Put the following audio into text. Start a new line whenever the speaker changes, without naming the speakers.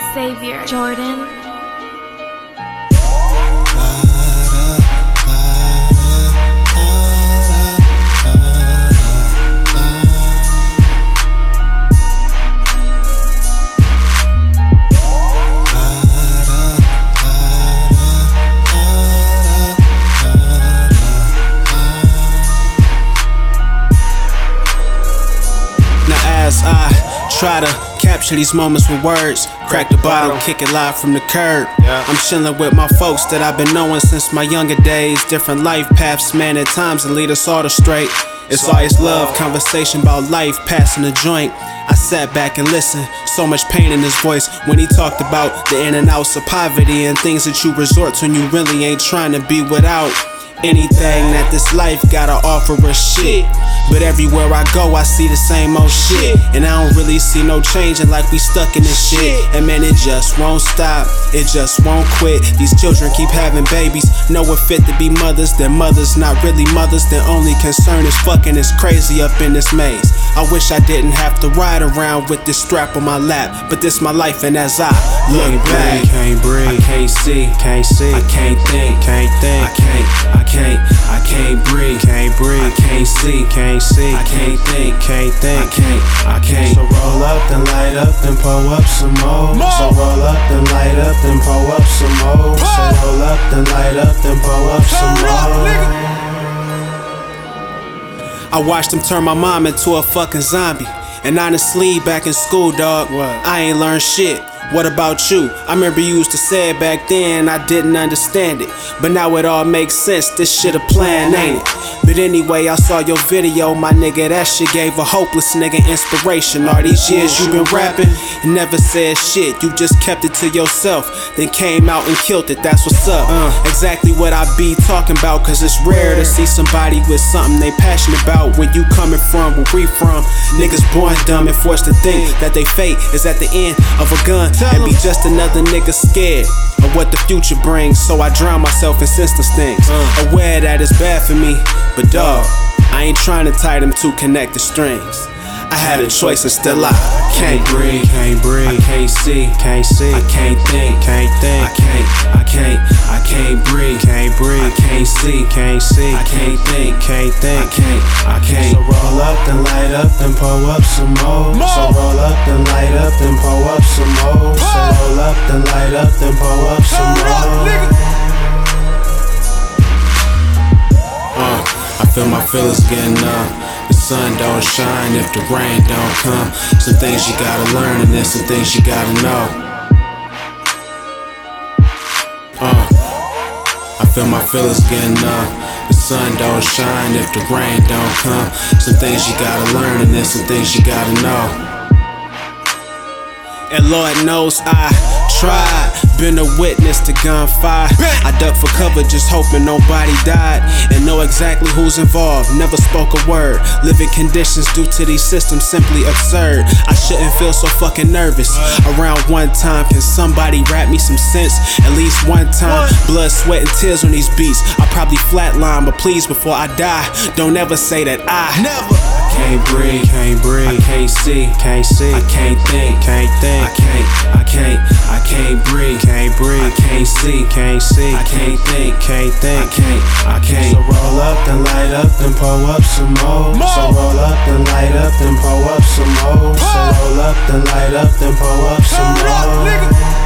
Xavior, Jordan.
Now as I try to capture these moments with words, crack the bottle, kick it live from the curb. I'm chilling with my folks that I've been knowing since my younger days. Different life paths, man, at times and lead us all astray. It's always love, conversation about life, passing a joint. I sat back and listened, so much pain in his voice when he talked about the in and outs of poverty and things that you resort to when you really ain't trying to be without. Anything that this life gotta offer us shit. But everywhere I go, I see the same old shit. And I don't really see no changing like we stuck in this shit. And man, it just won't stop, it just won't quit. These children keep having babies, know what fit to be mothers. Their mothers not really mothers, their only concern is fucking is crazy up in this maze. I wish I didn't have to ride around with this strap on my lap. But this my life, and as I look back,
can't breathe,
I can't see,
can't see,
I can't think,
can't think,
I can't, I can't, I can't breathe,
can't breathe,
I can't see,
can't see,
I can't think,
can't think.
I can't, I can't.
So roll up, then light up, then pull up some more. So roll up, then light up, then pull up some more. So roll up, then light up, then pull up some more.
I watched him turn my mom into a fucking zombie. And honestly, back in school, dog, I ain't learned shit. What about you? I remember you used to say it back then, I didn't understand it. But now it all makes sense, this shit a plan, ain't it? But anyway, I saw your video, my nigga, that shit gave a hopeless nigga inspiration. All these years you been rapping, and never said shit, you just kept it to yourself. Then came out and killed it, that's what's up. Uh, exactly what I be talking about, cause it's rare to see somebody with something they passionate about. When you coming from where we from, niggas born dumb and forced to think that they fate is at the end of a gun and be just another nigga scared what the future brings. So I drown myself in senseless things. Mm. Aware that it's bad for me, but dog, I ain't trying to tie them two connected strings. I had a choice and still I can't breathe,
can't breathe,
I can't see,
can't see,
I can't think,
can't think,
I can't, I can't, I can't breathe,
can't breathe,
I can't see,
can't see,
I can't think,
can't think.
I can't, I can't.
So roll up, then light up, then pull up some more. So roll up, then light up, then pull up some more. Up, then light up, then pull up some more.
Uh, I feel my feelings getting up. The sun don't shine if the rain don't come. Some things you gotta learn, and there's some things you gotta know. Uh, I feel my feelings getting up. The sun don't shine if the rain don't come. Some things you gotta learn, and there's some things you gotta know. And Lord knows I tried. Been a witness to gunfire. I ducked for cover, just hoping nobody died. And know exactly who's involved. Never spoke a word. Living conditions due to these systems simply absurd. I shouldn't feel so fucking nervous. Around one time, can somebody rap me some sense? At least one time. Blood, sweat, and tears on these beats. I probably flatline, but please, before I die, don't ever say that I never. Can't breathe,
Can't breathe,
I can't see,
can't see,
I can't think,
can't think,
I can't, I can't, I can't breathe,
can't breathe,
I can't see,
can't see,
I can't think,
can't think.
I can't, I can't.
So roll up, and light up, then pull up some more. So roll up, and light up, then pull up some more. So roll up, then light up, then pull up some